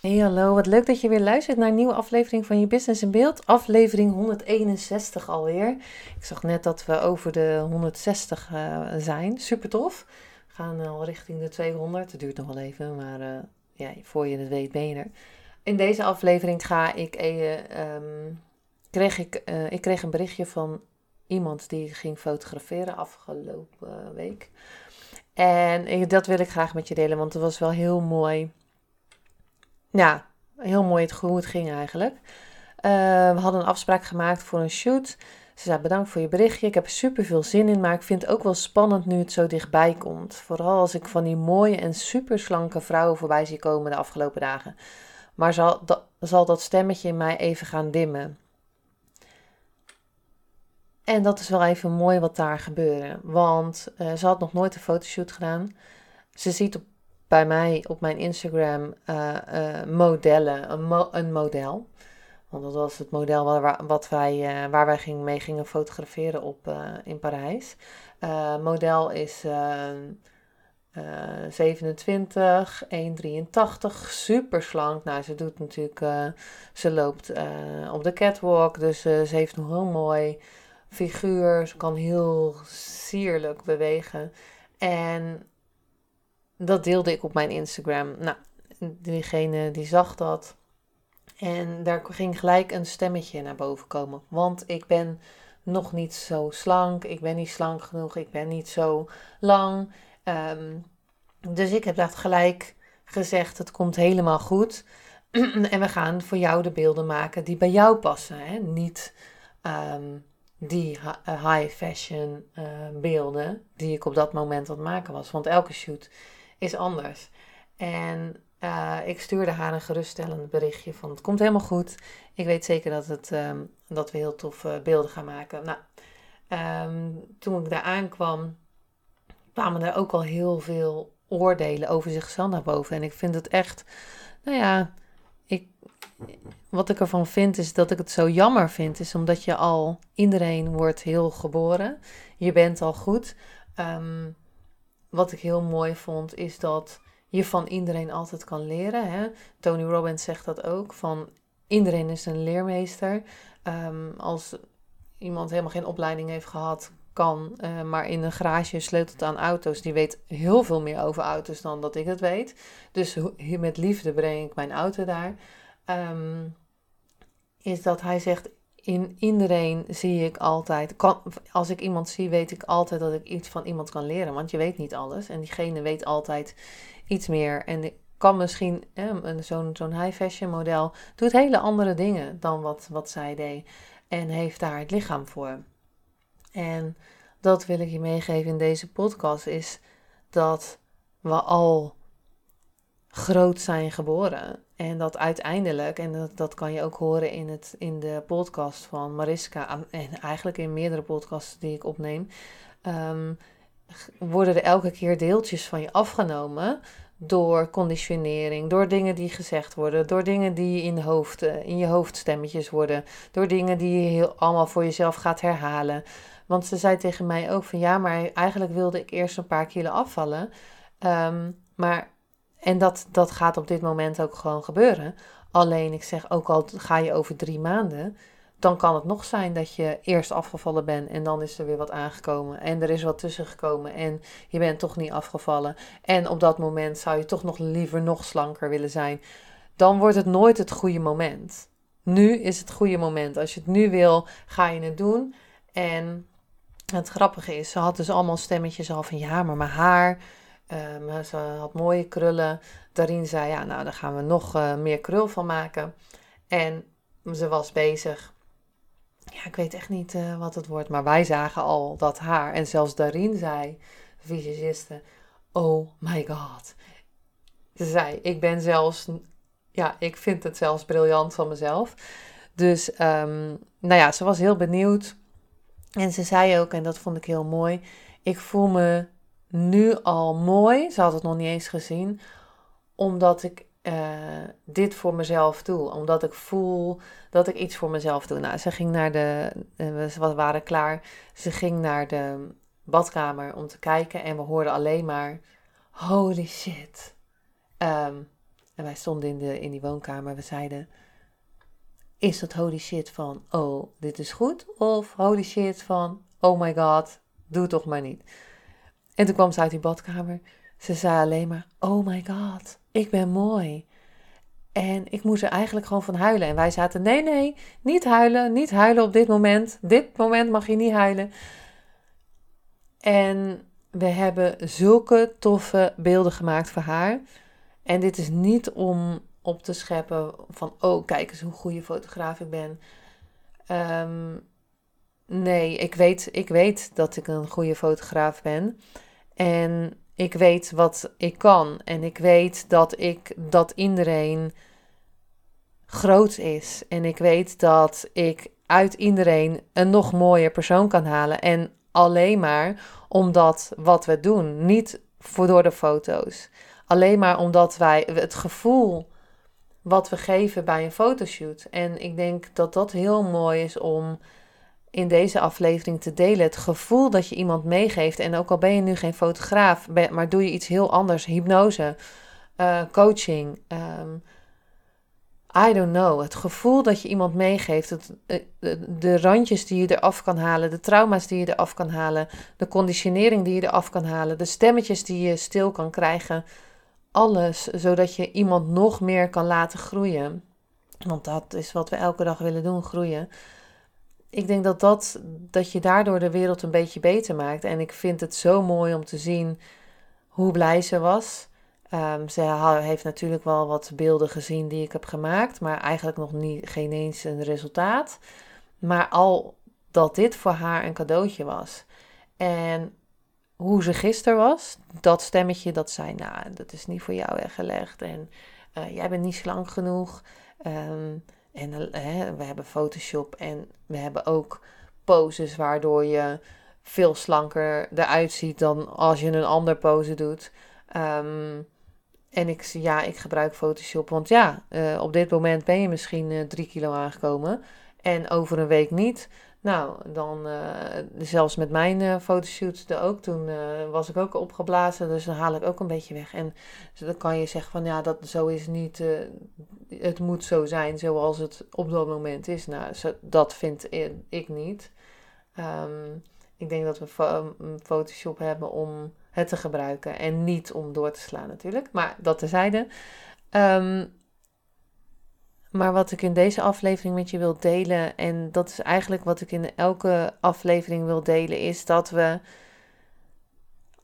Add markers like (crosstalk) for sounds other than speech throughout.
Hey hallo, wat leuk dat je weer luistert naar een nieuwe aflevering van je Business in Beeld. Aflevering 161 alweer. Ik zag net dat we over de 160 uh, zijn. Super tof. We gaan al richting de 200. Het duurt nog wel even, maar uh, ja, voor je het weet ben je er. In deze aflevering ga ik, uh, kreeg ik, ik kreeg een berichtje van iemand die ging fotograferen afgelopen week. En dat wil ik graag met je delen, want het was wel heel mooi ja, heel mooi het, hoe het ging eigenlijk. Uh, we hadden een afspraak gemaakt voor een shoot. Ze zei bedankt voor je berichtje. Ik heb er super veel zin in, maar ik vind het ook wel spannend nu het zo dichtbij komt. Vooral als ik van die mooie en super slanke vrouwen voorbij zie komen de afgelopen dagen. Maar zal dat, zal dat stemmetje in mij even gaan dimmen? En dat is wel even mooi wat daar gebeurde. Want uh, ze had nog nooit een fotoshoot gedaan. Ze ziet op bij mij op mijn Instagram uh, uh, modellen, een, mo een, model. Want dat was het model waar, wat wij, uh, waar wij ging, mee gingen fotograferen op, in Parijs. model is 27, 1,83, super slank. Nou, ze doet natuurlijk, ze loopt op de catwalk, dus ze heeft een heel mooi figuur. Ze kan heel sierlijk bewegen. En dat deelde ik op mijn Instagram. Nou, diegene die zag dat. En daar ging gelijk een stemmetje naar boven komen. Want ik ben nog niet zo slank. Ik ben niet slank genoeg. Ik ben niet zo lang. Um, dus ik heb dat gelijk gezegd. Het komt helemaal goed. (clears throat) en we gaan voor jou de beelden maken die bij jou passen. Hè? Niet um, die high fashion uh, beelden die ik op dat moment aan het maken was. Want elke shoot is anders. En uh, ik stuurde haar een geruststellend berichtje van het komt helemaal goed. Ik weet zeker dat, het, um, dat we heel tof uh, beelden gaan maken. Nou, um, toen ik daar aankwam, kwamen er ook al heel veel oordelen over zichzelf naar boven. En ik vind het echt, nou ja, ik, wat ik ervan vind is dat ik het zo jammer vind. Is omdat je al, iedereen wordt heel geboren. Je bent al goed. Um, wat ik heel mooi vond, is dat je van iedereen altijd kan leren. Hè? Tony Robbins zegt dat ook, van iedereen is een leermeester. Um, als iemand helemaal geen opleiding heeft gehad, kan, uh, maar in een garage sleutelt aan auto's, die weet heel veel meer over auto's dan dat ik het weet. Dus met liefde breng ik mijn auto daar. Um, is dat hij zegt, in iedereen zie ik altijd, als ik iemand zie, weet ik altijd dat ik iets van iemand kan leren. Want je weet niet alles en diegene weet altijd iets meer. En kan misschien, zo'n zo'n high fashion model doet hele andere dingen dan wat, wat zij deed. En heeft daar het lichaam voor. En dat wil ik je meegeven in deze podcast, is dat we al groot zijn geboren. En dat uiteindelijk, en dat, dat kan je ook horen in, het, in de podcast van Mariska, en eigenlijk in meerdere podcasts die ik opneem, um, worden er elke keer deeltjes van je afgenomen door conditionering, door dingen die gezegd worden, door dingen die in, hoofd, eh, in je hoofdstemmetjes worden, door dingen die je heel, allemaal voor jezelf gaat herhalen. Want ze zei tegen mij ook van ja, maar eigenlijk wilde ik eerst een paar kilo afvallen. Um, maar en dat, dat gaat op dit moment ook gewoon gebeuren. Alleen ik zeg ook al ga je over drie maanden, dan kan het nog zijn dat je eerst afgevallen bent en dan is er weer wat aangekomen en er is wat tussen gekomen en je bent toch niet afgevallen. En op dat moment zou je toch nog liever nog slanker willen zijn. Dan wordt het nooit het goede moment. Nu is het goede moment. Als je het nu wil, ga je het doen. En het grappige is, ze had dus allemaal stemmetjes al van ja, maar mijn haar, Um, ze had mooie krullen. Daarin zei, ja, nou, daar gaan we nog uh, meer krul van maken. En ze was bezig. Ja, ik weet echt niet uh, wat het wordt, maar wij zagen al dat haar. En zelfs Darien zei, visagiste, oh my god. Ze zei, ik ben zelfs, ja, ik vind het zelfs briljant van mezelf. Dus, um, nou ja, ze was heel benieuwd. En ze zei ook, en dat vond ik heel mooi, ik voel me nu al mooi. Ze had het nog niet eens gezien, omdat ik uh, dit voor mezelf doe. Omdat ik voel dat ik iets voor mezelf doe. Nou, ze ging naar de, uh, we waren klaar. Ze ging naar de badkamer om te kijken en we hoorden alleen maar, holy shit. Um, en wij stonden in, de, in die woonkamer. We zeiden, is dat holy shit van, oh, dit is goed? Of holy shit van, oh my god, doe toch maar niet. En toen kwam ze uit die badkamer. Ze zei alleen maar, oh my god, ik ben mooi. En ik moest er eigenlijk gewoon van huilen. En wij zaten, nee, nee, niet huilen, niet huilen op dit moment. Dit moment mag je niet huilen. En we hebben zulke toffe beelden gemaakt voor haar. En dit is niet om op te scheppen van, oh, kijk eens hoe goede fotograaf ik ben. Ehm, nee, ik weet, ik weet dat ik een goede fotograaf ben. En ik weet wat ik kan. En ik weet dat ik dat iedereen groot is. En ik weet dat ik uit iedereen een nog mooier persoon kan halen. En alleen maar omdat wat we doen. Niet voor door de foto's. Alleen maar omdat wij het gevoel wat we geven bij een fotoshoot. En ik denk dat dat heel mooi is om in deze aflevering te delen. Het gevoel dat je iemand meegeeft. En ook al ben je nu geen fotograaf, maar doe je iets heel anders. Hypnose, uh, coaching. Um, I don't know. Het gevoel dat je iemand meegeeft. Het, eh, de, randjes die je eraf kan halen. De trauma's die je eraf kan halen. De conditionering die je eraf kan halen. De stemmetjes die je stil kan krijgen. Alles zodat je iemand nog meer kan laten groeien. Want dat is wat we elke dag willen doen: groeien ik denk dat, dat, dat je daardoor de wereld een beetje beter maakt. En ik vind het zo mooi om te zien hoe blij ze was. Um, ze heeft natuurlijk wel wat beelden gezien die ik heb gemaakt, maar eigenlijk nog niet, geen eens een resultaat. Maar al dat dit voor haar een cadeautje was. En hoe ze gisteren was, dat stemmetje dat zei, nou, dat is niet voor jou weggelegd. En uh, jij bent niet slank genoeg. Um, en hè, we hebben Photoshop en we hebben ook poses waardoor je veel slanker eruit ziet dan als je een andere pose doet. Um, en ik, ja, ik gebruik Photoshop, want ja, uh, op dit moment ben je misschien uh, drie kilo aangekomen en over een week niet. Nou, dan uh, zelfs met mijn uh, fotoshoots er ook, toen uh, was ik ook opgeblazen, dus dan haal ik ook een beetje weg. En dan kan je zeggen van ja, dat zo is niet, het moet zo zijn zoals het op dat moment is. Nou, zo, dat vind ik niet. Um, ik denk dat we fo Photoshop hebben om het te gebruiken en niet om door te slaan natuurlijk, maar dat terzijde. Um, maar wat ik in deze aflevering met je wil delen, en dat is eigenlijk wat ik in elke aflevering wil delen, is dat we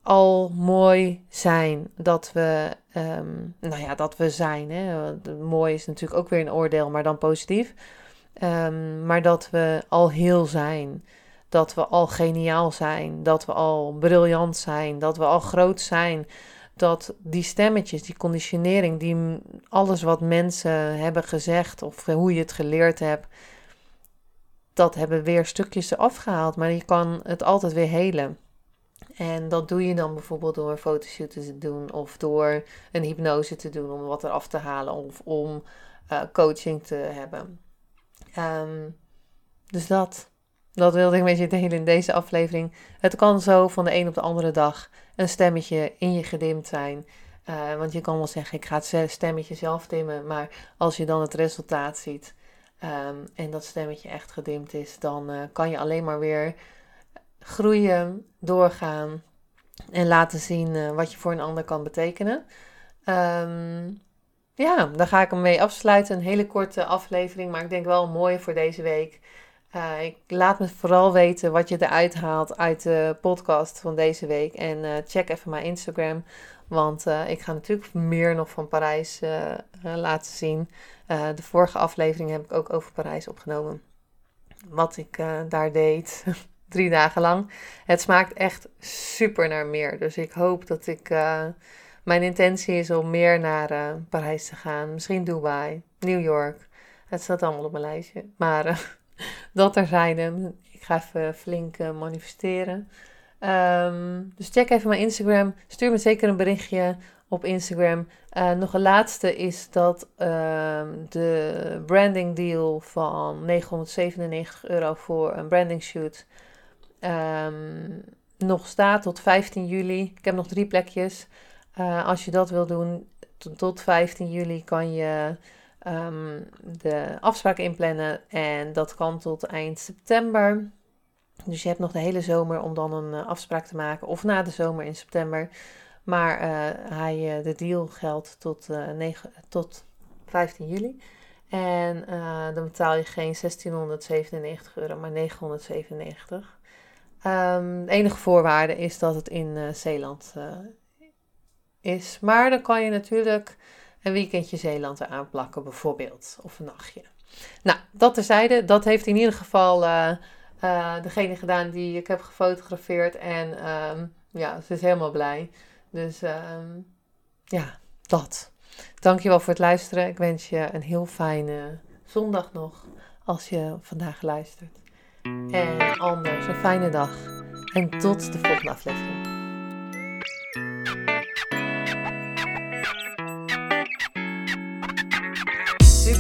al mooi zijn. Dat we, um, nou ja, dat we zijn. Hè. Mooi is natuurlijk ook weer een oordeel, maar dan positief. Um, maar dat we al heel zijn. Dat we al geniaal zijn. Dat we al briljant zijn. Dat we al groot zijn dat die stemmetjes, die conditionering, die alles wat mensen hebben gezegd of hoe je het geleerd hebt, dat hebben weer stukjes eraf gehaald. Maar je kan het altijd weer helen. En dat doe je dan bijvoorbeeld door een fotoshoot te doen of door een hypnose te doen om wat eraf te halen of om uh, coaching te hebben. Um, dus dat, dat wilde ik met je delen in deze aflevering. Het kan zo van de een op de andere dag een stemmetje in je gedimd zijn. Uh, want je kan wel zeggen, ik ga het stemmetje zelf dimmen. Maar als je dan het resultaat ziet um, en dat stemmetje echt gedimd is, dan uh, kan je alleen maar weer groeien, doorgaan en laten zien uh, wat je voor een ander kan betekenen. Um, ja, daar ga ik hem mee afsluiten. Een hele korte aflevering, maar ik denk wel mooi voor deze week. Uh, ik laat me vooral weten wat je eruit haalt uit de podcast van deze week. En uh, check even mijn Instagram. Want uh, ik ga natuurlijk meer nog van Parijs laten zien. de vorige aflevering heb ik ook over Parijs opgenomen. Wat ik daar deed. (laughs) drie dagen lang. Het smaakt echt super naar meer. Dus ik hoop dat ik. Mijn intentie is om meer naar Parijs te gaan. Misschien Dubai, New York. Het staat allemaal op mijn lijstje. Maar (laughs) dat terzijde. Ik ga even flink manifesteren. Um, dus check even mijn Instagram. Stuur me zeker een berichtje op Instagram. Uh, nog een laatste is dat uh, de branding deal van 997 euro voor een branding shoot um, nog staat tot 15 juli. Ik heb nog drie plekjes. Uh, als je dat wil doen, tot 15 juli kan je um, de afspraak inplannen. En dat kan tot eind september. Dus je hebt nog de hele zomer om dan een uh, afspraak te maken. Of na de zomer in september. Maar uh, hij, de deal geldt tot, 9, tot 15 juli. En dan betaal je geen 1697 euro, maar 997. Um, de enige voorwaarde is dat het in Zeeland is. Maar dan kan je natuurlijk een weekendje Zeeland eraan plakken, bijvoorbeeld. Of een nachtje. Nou, dat terzijde. Dat heeft in ieder geval uh, degene gedaan die ik heb gefotografeerd. En um, ja, ze is helemaal blij. Dus um, ja, dat. Dankjewel voor het luisteren. Ik wens je een heel fijne zondag nog. Als je vandaag luistert. En anders een fijne dag. En tot de volgende aflevering.